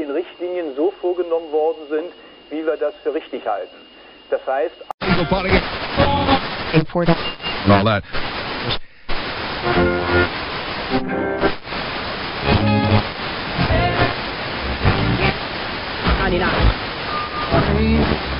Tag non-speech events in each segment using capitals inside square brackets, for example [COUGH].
den Richtlinien so vorgenommen worden sind, wie wir das für richtig halten. Das heißt, all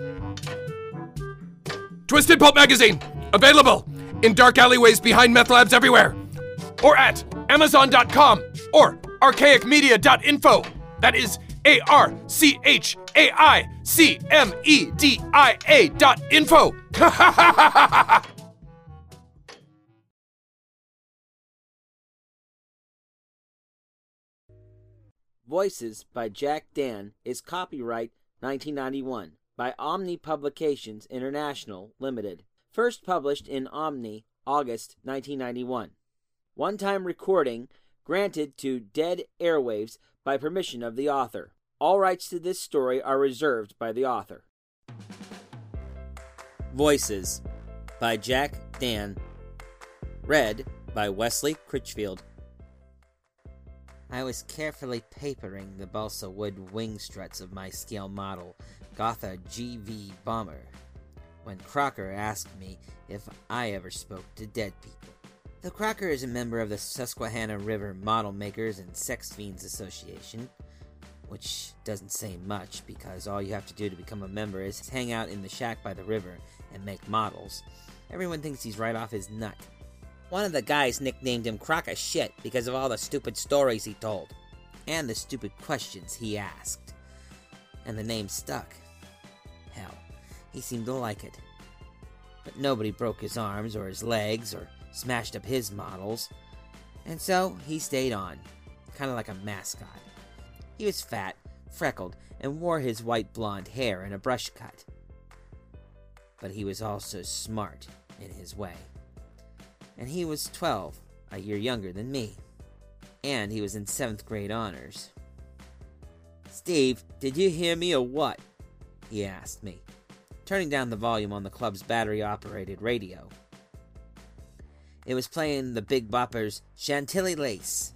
Twisted Pulp magazine, available in dark alleyways behind meth labs everywhere, or at Amazon.com or archaicmedia.info. That is A R C H A I C M E D I A dot info. [LAUGHS] Voices by Jack Dann is copyright 1991 by Omni Publications International Limited. First published in Omni August 1991. One time recording granted to Dead Airwaves by permission of the author. All rights to this story are reserved by the author. Voices by Jack Dann. Read by Wesley Critchfield. I was carefully papering the balsa wood wing struts of my scale model, Gotha GV Bomber, when Crocker asked me if I ever spoke to dead people. The Crocker is a member of the Susquehanna River Model Makers and Sex Fiends Association, which doesn't say much because all you have to do to become a member is hang out in the shack by the river and make models. Everyone thinks he's right off his nut. One of the guys nicknamed him Crocker Shit because of all the stupid stories he told, and the stupid questions he asked. And the name stuck. He seemed to like it. But nobody broke his arms or his legs or smashed up his models, and so he stayed on, kind of like a mascot. He was fat, freckled, and wore his white blonde hair in a brush cut. But he was also smart in his way and he was 12, a year younger than me. And he was in 7th grade honors. Steve, did you hear me or what? He asked me, turning down the volume on the club's battery operated radio. It was playing the Big Bopper's Chantilly Lace.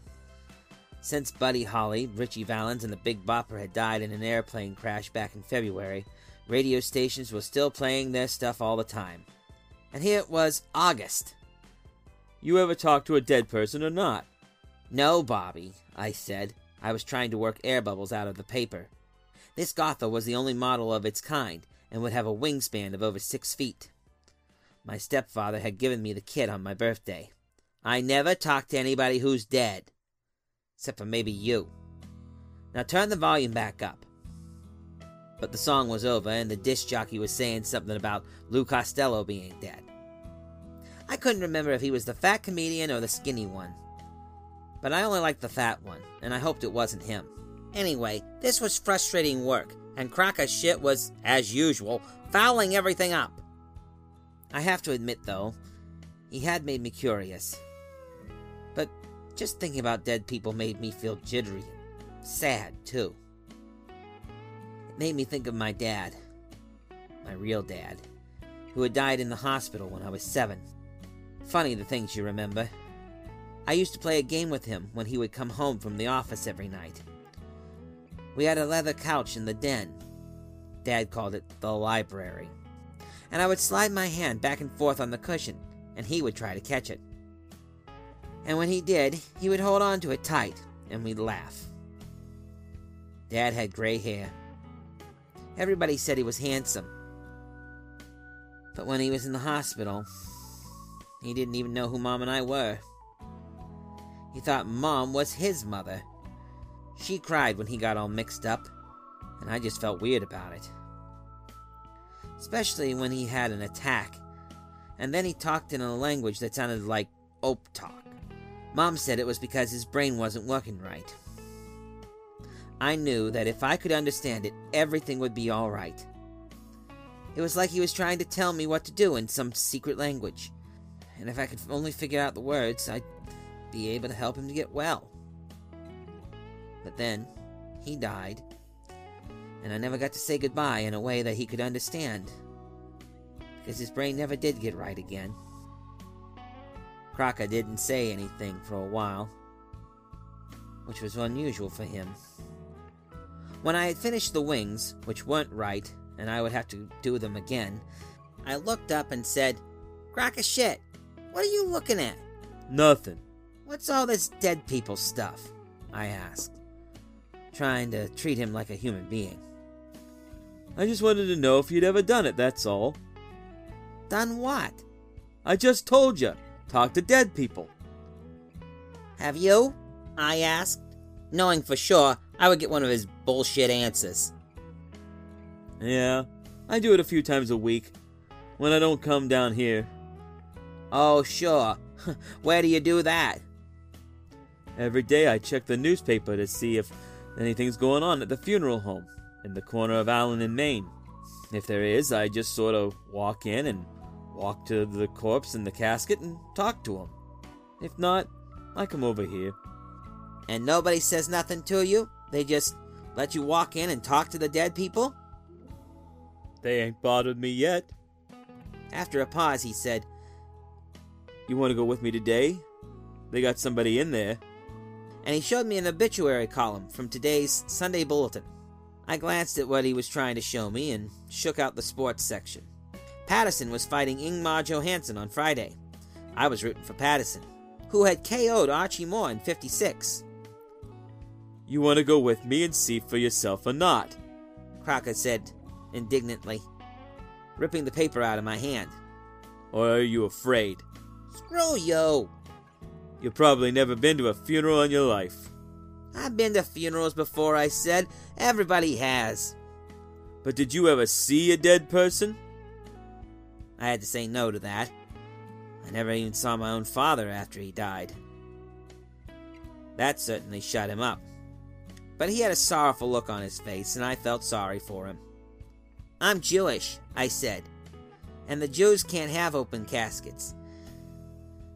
Since Buddy Holly, Ritchie Valens, and the Big Bopper had died in an airplane crash back in February, radio stations were still playing their stuff all the time. And here it was August, you ever talk to a dead person or not? No, Bobby, I said. I was trying to work air bubbles out of the paper. This Gotha was the only model of its kind, and would have a wingspan of over six feet. My stepfather had given me the kit on my birthday. I never talk to anybody who's dead. except for maybe you. Now turn the volume back up. But the song was over, and the disc jockey was saying something about Lou Costello being dead. I couldn't remember if he was the fat comedian or the skinny one. But I only liked the fat one, and I hoped it wasn't him. Anyway, this was frustrating work, and Crocker's shit was, as usual, fouling everything up. I have to admit, though, he had made me curious. But just thinking about dead people made me feel jittery sad, too. It made me think of my dad, my real dad, who had died in the hospital when I was seven. Funny the things you remember. I used to play a game with him when he would come home from the office every night. We had a leather couch in the den. Dad called it the library. And I would slide my hand back and forth on the cushion, and he would try to catch it. And when he did, he would hold on to it tight, and we'd laugh. Dad had gray hair. Everybody said he was handsome. But when he was in the hospital, he didn't even know who Mom and I were. He thought Mom was his mother. She cried when he got all mixed up, and I just felt weird about it. Especially when he had an attack, and then he talked in a language that sounded like Ope talk. Mom said it was because his brain wasn't working right. I knew that if I could understand it, everything would be alright. It was like he was trying to tell me what to do in some secret language and if I could only figure out the words, I'd be able to help him to get well. But then, he died, and I never got to say goodbye in a way that he could understand, because his brain never did get right again. Crocker didn't say anything for a while, which was unusual for him. When I had finished the wings, which weren't right, and I would have to do them again, I looked up and said, Crocker shit, what are you looking at? Nothing. What's all this dead people stuff? I asked, trying to treat him like a human being. I just wanted to know if you'd ever done it, that's all. Done what? I just told you. Talk to dead people. Have you? I asked, knowing for sure I would get one of his bullshit answers. Yeah, I do it a few times a week when I don't come down here. Oh, sure. [LAUGHS] Where do you do that? Every day I check the newspaper to see if anything's going on at the funeral home in the corner of Allen and Maine. If there is, I just sort of walk in and walk to the corpse in the casket and talk to him. If not, I come over here. And nobody says nothing to you? They just let you walk in and talk to the dead people? They ain't bothered me yet. After a pause, he said, you want to go with me today? They got somebody in there. And he showed me an obituary column from today's Sunday Bulletin. I glanced at what he was trying to show me and shook out the sports section. Patterson was fighting Ingemar Johansson on Friday. I was rooting for Patterson, who had KO'd Archie Moore in 56. You want to go with me and see for yourself or not? Crocker said indignantly, ripping the paper out of my hand. Or are you afraid? Screw you! You've probably never been to a funeral in your life. I've been to funerals before, I said. Everybody has. But did you ever see a dead person? I had to say no to that. I never even saw my own father after he died. That certainly shut him up. But he had a sorrowful look on his face, and I felt sorry for him. I'm Jewish, I said, and the Jews can't have open caskets.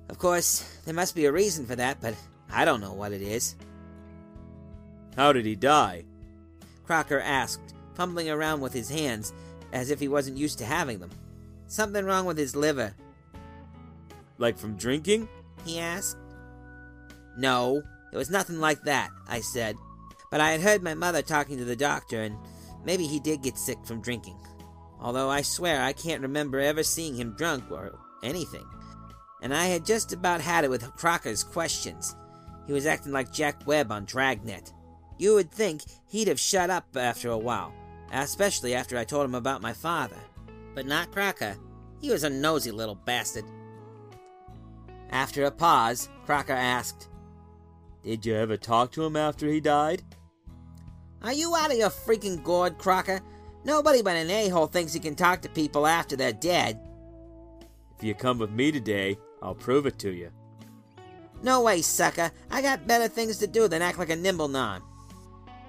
Of course, there must be a reason for that, but I don't know what it is. How did he die? Crocker asked, fumbling around with his hands as if he wasn't used to having them. Something wrong with his liver. Like from drinking? He asked. No, it was nothing like that, I said. But I had heard my mother talking to the doctor, and maybe he did get sick from drinking. Although I swear I can't remember ever seeing him drunk or anything and I had just about had it with Crocker's questions. He was acting like Jack Webb on Dragnet. You would think he'd have shut up after a while, especially after I told him about my father. But not Crocker. He was a nosy little bastard. After a pause, Crocker asked, Did you ever talk to him after he died? Are you out of your freaking gourd, Crocker? Nobody but an a-hole thinks he can talk to people after they're dead. If you come with me today, I'll prove it to you. No way, sucker. I got better things to do than act like a nimble non.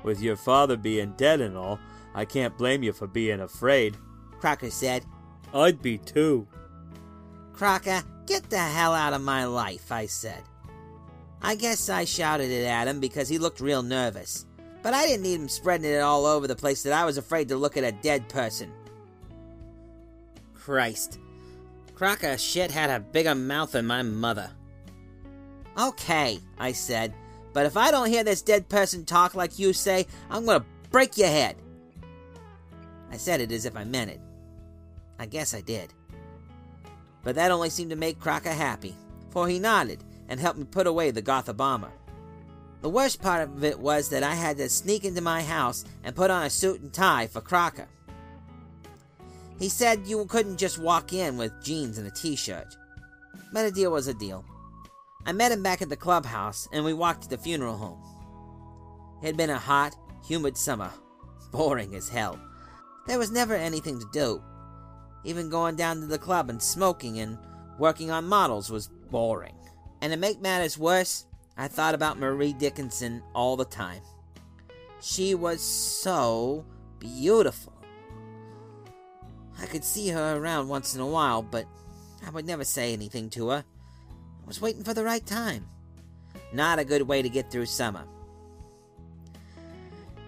With your father being dead and all, I can't blame you for being afraid. Crocker said. I'd be too. Crocker, get the hell out of my life, I said. I guess I shouted it at him because he looked real nervous. But I didn't need him spreading it all over the place that I was afraid to look at a dead person. Christ. Crocker shit had a bigger mouth than my mother. Okay, I said, but if I don't hear this dead person talk like you say, I'm gonna break your head. I said it as if I meant it. I guess I did. But that only seemed to make Crocker happy, for he nodded and helped me put away the Gotha bomber. The worst part of it was that I had to sneak into my house and put on a suit and tie for Crocker. He said you couldn't just walk in with jeans and a t shirt. But a deal was a deal. I met him back at the clubhouse and we walked to the funeral home. It had been a hot, humid summer, [LAUGHS] boring as hell. There was never anything to do. Even going down to the club and smoking and working on models was boring. And to make matters worse, I thought about Marie Dickinson all the time. She was so beautiful. I could see her around once in a while, but I would never say anything to her. I was waiting for the right time. Not a good way to get through summer.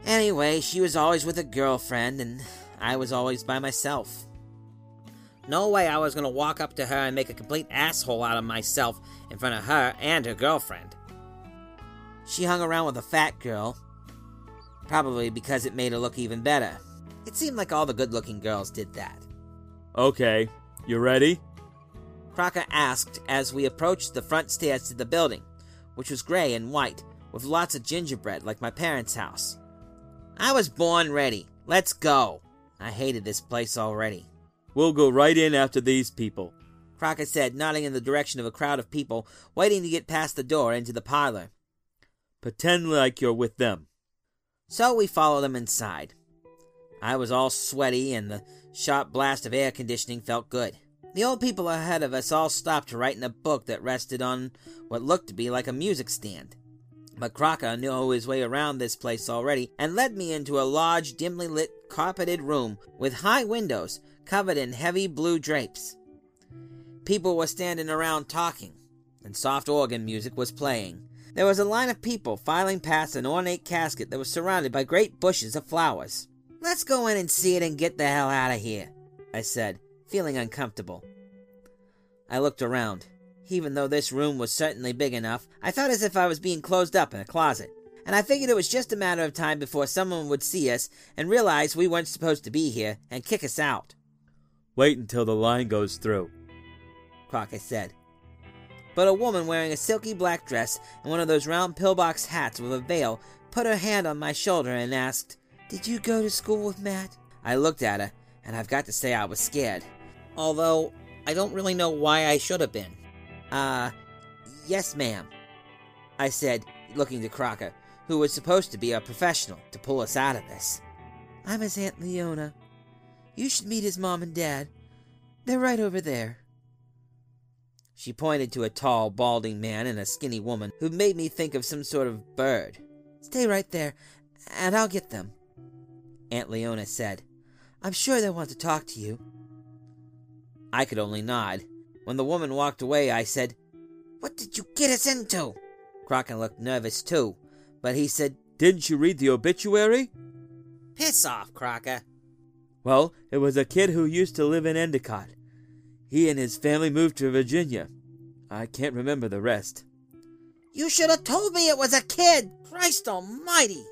Anyway, she was always with a girlfriend, and I was always by myself. No way I was gonna walk up to her and make a complete asshole out of myself in front of her and her girlfriend. She hung around with a fat girl, probably because it made her look even better. It seemed like all the good looking girls did that. Okay, you ready? Crocker asked as we approached the front stairs to the building, which was gray and white, with lots of gingerbread like my parents' house. I was born ready. Let's go. I hated this place already. We'll go right in after these people. Crocker said, nodding in the direction of a crowd of people waiting to get past the door into the parlor. Pretend like you're with them. So we followed them inside. I was all sweaty, and the sharp blast of air conditioning felt good. The old people ahead of us all stopped to write in a book that rested on what looked to be like a music stand. But Crocker knew his way around this place already and led me into a large, dimly lit, carpeted room with high windows covered in heavy blue drapes. People were standing around talking, and soft organ music was playing. There was a line of people filing past an ornate casket that was surrounded by great bushes of flowers. Let's go in and see it and get the hell out of here, I said, feeling uncomfortable. I looked around. Even though this room was certainly big enough, I felt as if I was being closed up in a closet. And I figured it was just a matter of time before someone would see us and realize we weren't supposed to be here and kick us out. Wait until the line goes through, Crocker said. But a woman wearing a silky black dress and one of those round pillbox hats with a veil put her hand on my shoulder and asked, Did you go to school with Matt? I looked at her, and I've got to say I was scared. Although, I don't really know why I should have been. Uh, yes, ma'am, I said, looking to Crocker, who was supposed to be a professional to pull us out of this. I'm his Aunt Leona. You should meet his mom and dad. They're right over there. She pointed to a tall, balding man and a skinny woman who made me think of some sort of bird. Stay right there, and I'll get them. Aunt Leona said, I'm sure they want to talk to you. I could only nod. When the woman walked away, I said, What did you get us into? Crocker looked nervous too, but he said, Didn't you read the obituary? Piss off, Crocker. Well, it was a kid who used to live in Endicott. He and his family moved to Virginia. I can't remember the rest. You should have told me it was a kid! Christ almighty!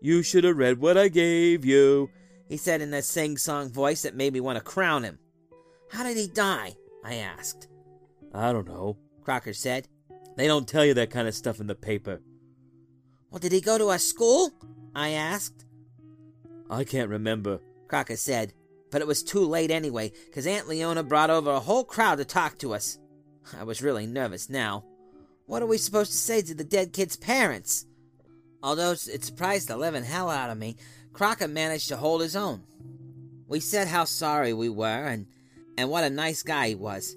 You should have read what I gave you, he said in a sing song voice that made me want to crown him. How did he die? I asked. I don't know, Crocker said. They don't tell you that kind of stuff in the paper. Well, did he go to a school? I asked. I can't remember, Crocker said, but it was too late anyway, because Aunt Leona brought over a whole crowd to talk to us. I was really nervous now. What are we supposed to say to the dead kid's parents? Although it surprised the living hell out of me, Crocker managed to hold his own. We said how sorry we were and, and what a nice guy he was.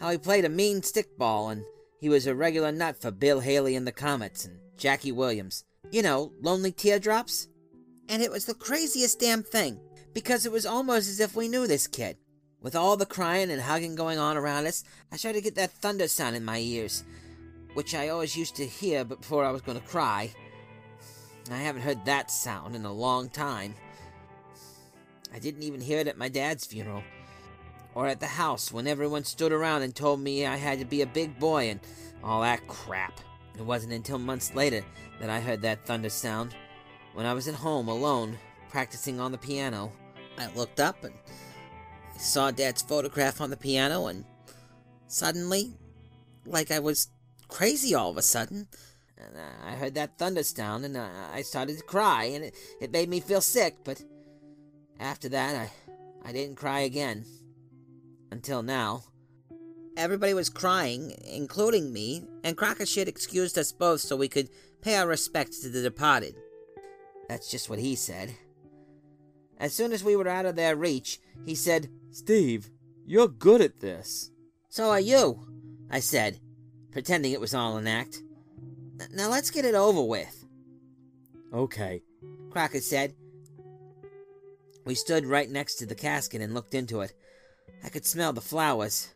How he played a mean stickball and he was a regular nut for Bill Haley and the Comets and Jackie Williams. You know, Lonely Teardrops? And it was the craziest damn thing, because it was almost as if we knew this kid. With all the crying and hugging going on around us, I started to get that thunder sound in my ears, which I always used to hear before I was going to cry. I haven't heard that sound in a long time. I didn't even hear it at my dad's funeral, or at the house when everyone stood around and told me I had to be a big boy and all that crap. It wasn't until months later that I heard that thunder sound, when I was at home alone, practicing on the piano. I looked up and saw Dad's photograph on the piano, and suddenly, like I was crazy all of a sudden, I heard that thunder sound, and I started to cry, and it, it made me feel sick, but after that, I, I didn't cry again. Until now. Everybody was crying, including me, and Crocker shit excused us both so we could pay our respects to the departed. That's just what he said. As soon as we were out of their reach, he said, Steve, you're good at this. So are you, I said, pretending it was all an act. Now let's get it over with. Okay. Crocker said. We stood right next to the casket and looked into it. I could smell the flowers.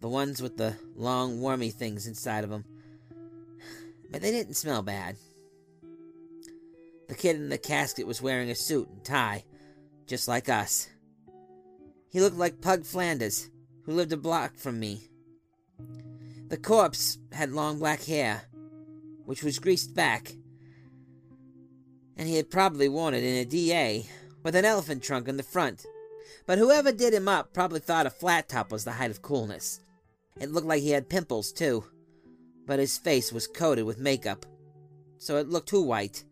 The ones with the long, wormy things inside of them. But they didn't smell bad. The kid in the casket was wearing a suit and tie, just like us. He looked like Pug Flanders, who lived a block from me. The corpse had long black hair, which was greased back, and he had probably worn it in a DA, with an elephant trunk in the front. But whoever did him up probably thought a flat top was the height of coolness. It looked like he had pimples, too, but his face was coated with makeup, so it looked too white,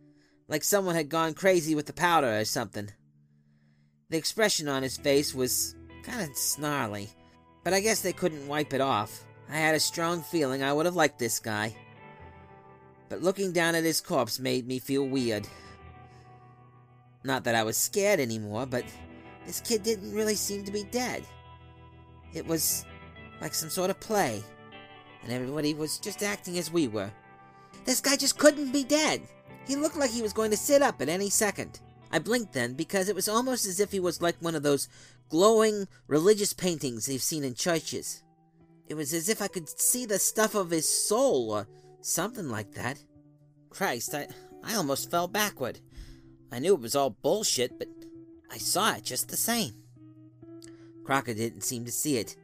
like someone had gone crazy with the powder or something. The expression on his face was kind of snarly, but I guess they couldn't wipe it off. I had a strong feeling I would have liked this guy. But looking down at his corpse made me feel weird. Not that I was scared anymore, but this kid didn't really seem to be dead. It was like some sort of play, and everybody was just acting as we were. This guy just couldn't be dead. He looked like he was going to sit up at any second. I blinked then because it was almost as if he was like one of those glowing religious paintings they've seen in churches. It was as if I could see the stuff of his soul or something like that. Christ, I, I almost fell backward. I knew it was all bullshit, but I saw it just the same. Crocker didn't seem to see it.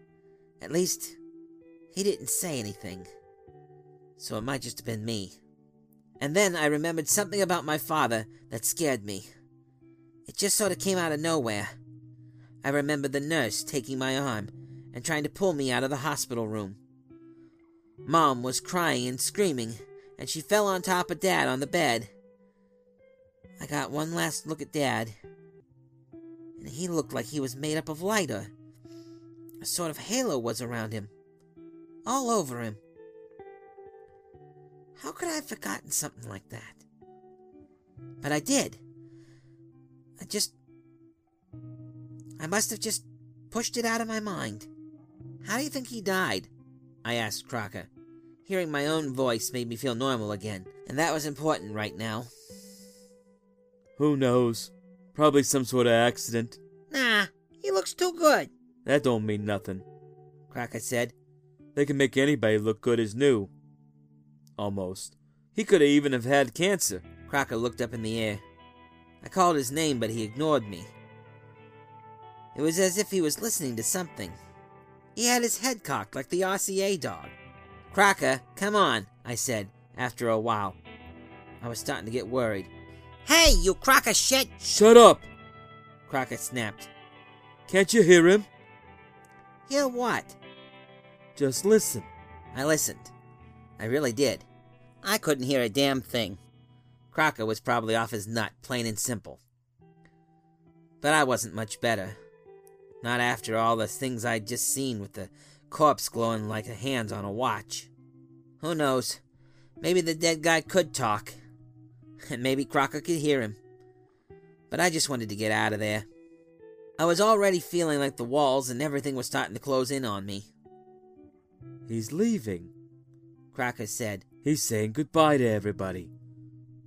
At least, he didn't say anything. So it might just have been me. And then I remembered something about my father that scared me. It just sort of came out of nowhere. I remember the nurse taking my arm and trying to pull me out of the hospital room. Mom was crying and screaming, and she fell on top of Dad on the bed. I got one last look at Dad, and he looked like he was made up of lighter. A sort of halo was around him, all over him. How could I have forgotten something like that? But I did. I just. I must have just pushed it out of my mind. How do you think he died? I asked Crocker. Hearing my own voice made me feel normal again, and that was important right now. Who knows? Probably some sort of accident. Nah, he looks too good, That don't mean nothing. Crocker said. They can make anybody look good as new. Almost. He could have even have had cancer. Crocker looked up in the air. I called his name, but he ignored me. It was as if he was listening to something. He had his head cocked like the RCA dog. Crocker, come on, I said, after a while. I was starting to get worried. Hey, you Crocker shit! Shut up! Crocker snapped. Can't you hear him? Hear what? Just listen. I listened. I really did. I couldn't hear a damn thing. Crocker was probably off his nut, plain and simple. But I wasn't much better. Not after all the things I'd just seen with the corpse glowing like a hand on a watch. Who knows? Maybe the dead guy could talk. [LAUGHS] And maybe Crocker could hear him. But I just wanted to get out of there. I was already feeling like the walls and everything was starting to close in on me. He's leaving. Crocker said. He's saying goodbye to everybody.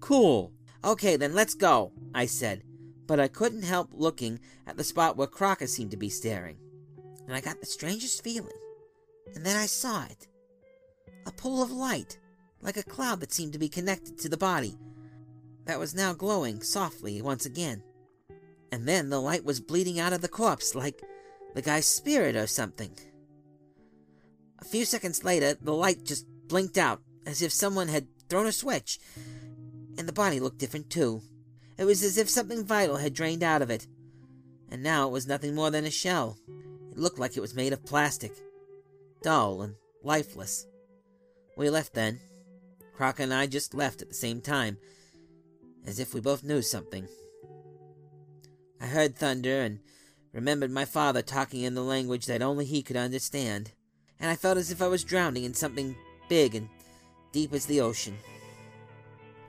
Cool. Okay, then let's go, I said. But I couldn't help looking at the spot where Crocker seemed to be staring. And I got the strangest feeling. And then I saw it. A pool of light, like a cloud that seemed to be connected to the body, that was now glowing softly once again. And then the light was bleeding out of the corpse like the guy's spirit or something. A few seconds later, the light just blinked out as if someone had thrown a switch, and the body looked different too. It was as if something vital had drained out of it, and now it was nothing more than a shell. It looked like it was made of plastic, dull and lifeless. We left then. Crocker and I just left at the same time, as if we both knew something. I heard thunder and remembered my father talking in the language that only he could understand, and I felt as if I was drowning in something big and deep as the ocean.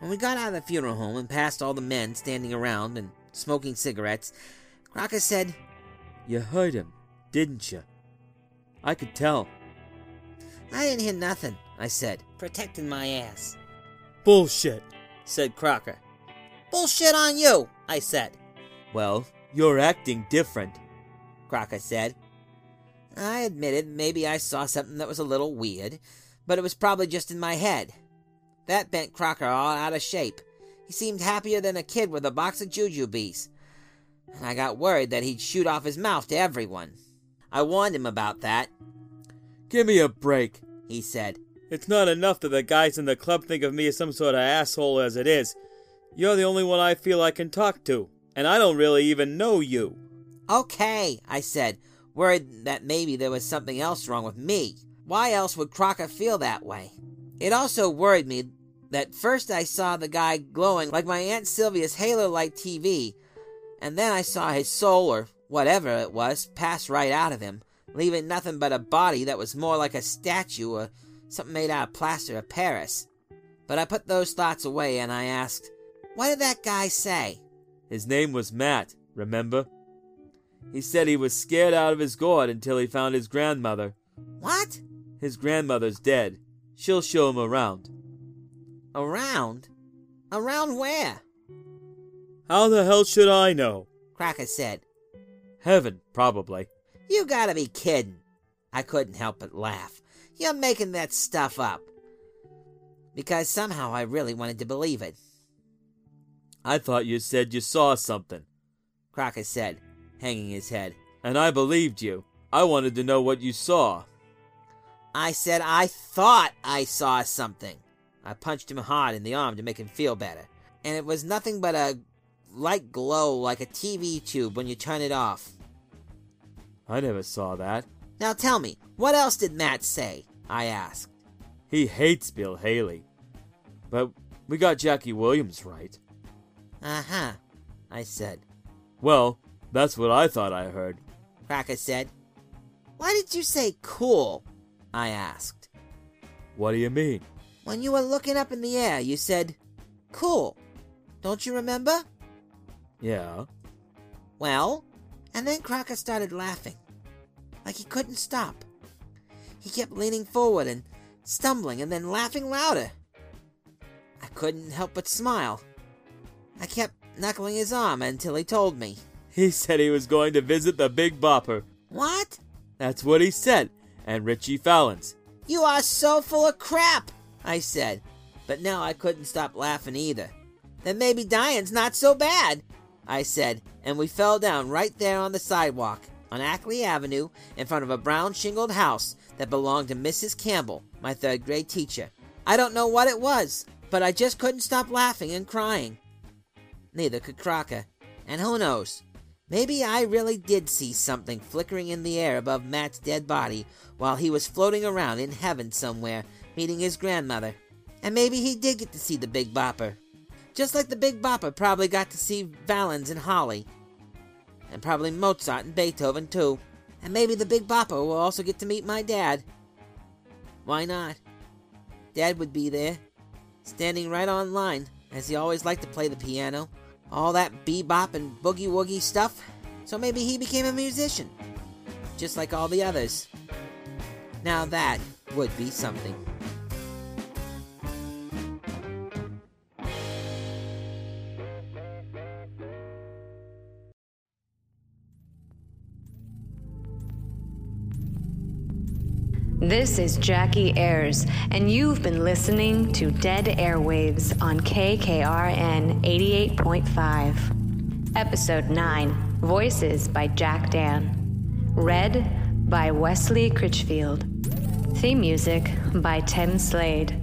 When we got out of the funeral home and passed all the men standing around and smoking cigarettes, Crocker said, You heard him, didn't you? I could tell. I didn't hear nothing, I said, protecting my ass. Bullshit, said Crocker. Bullshit on you, I said. Well, you're acting different, Crocker said. I admitted maybe I saw something that was a little weird, but it was probably just in my head. That bent Crocker all out of shape. He seemed happier than a kid with a box of jujubes. And I got worried that he'd shoot off his mouth to everyone. I warned him about that. Give me a break, he said. It's not enough that the guys in the club think of me as some sort of asshole as it is. You're the only one I feel I can talk to, and I don't really even know you. Okay, I said, worried that maybe there was something else wrong with me. Why else would Crocker feel that way? It also worried me that first I saw the guy glowing like my Aunt Sylvia's halo light TV, and then I saw his soul, or whatever it was, pass right out of him, leaving nothing but a body that was more like a statue or something made out of plaster of Paris. But I put those thoughts away and I asked, What did that guy say? His name was Matt, remember? He said he was scared out of his gourd until he found his grandmother. What? His grandmother's dead. She'll show him around. Around? Around where? How the hell should I know? Crocker said. Heaven, probably. You gotta be kidding. I couldn't help but laugh. You're making that stuff up. Because somehow I really wanted to believe it. I thought you said you saw something, Crocker said, hanging his head. And I believed you. I wanted to know what you saw. I said I thought I saw something. I punched him hard in the arm to make him feel better. And it was nothing but a light glow like a TV tube when you turn it off. I never saw that. Now tell me, what else did Matt say? I asked. He hates Bill Haley. But we got Jackie Williams right. Uh huh, I said. Well, that's what I thought I heard. Crocker said. Why did you say cool? I asked. What do you mean? When you were looking up in the air, you said, cool. Don't you remember? Yeah. Well, and then Crocker started laughing. Like he couldn't stop. He kept leaning forward and stumbling and then laughing louder. I couldn't help but smile. I kept knuckling his arm until he told me. He said he was going to visit the Big Bopper. What? That's what he said, and Ritchie Valens. You are so full of crap, I said. But now I couldn't stop laughing either. Then maybe dying's not so bad, I said, and we fell down right there on the sidewalk on Ackley Avenue in front of a brown shingled house that belonged to Mrs. Campbell, my third grade teacher. I don't know what it was, but I just couldn't stop laughing and crying. Neither could Crocker. And who knows? Maybe I really did see something flickering in the air above Matt's dead body while he was floating around in heaven somewhere, meeting his grandmother. And maybe he did get to see the Big Bopper. Just like the Big Bopper probably got to see Valens and Holly. And probably Mozart and Beethoven, too. And maybe the Big Bopper will also get to meet my dad. Why not? Dad would be there, standing right on line, as he always liked to play the piano. All that bebop and boogie woogie stuff. So maybe he became a musician, just like all the others. Now that would be something. This is Jackie Ayers, and you've been listening to Dead Airwaves on KKRN 88.5. Episode 9 Voices by Jack Dann. Read by Wesley Critchfield. Theme music by Tim Slade.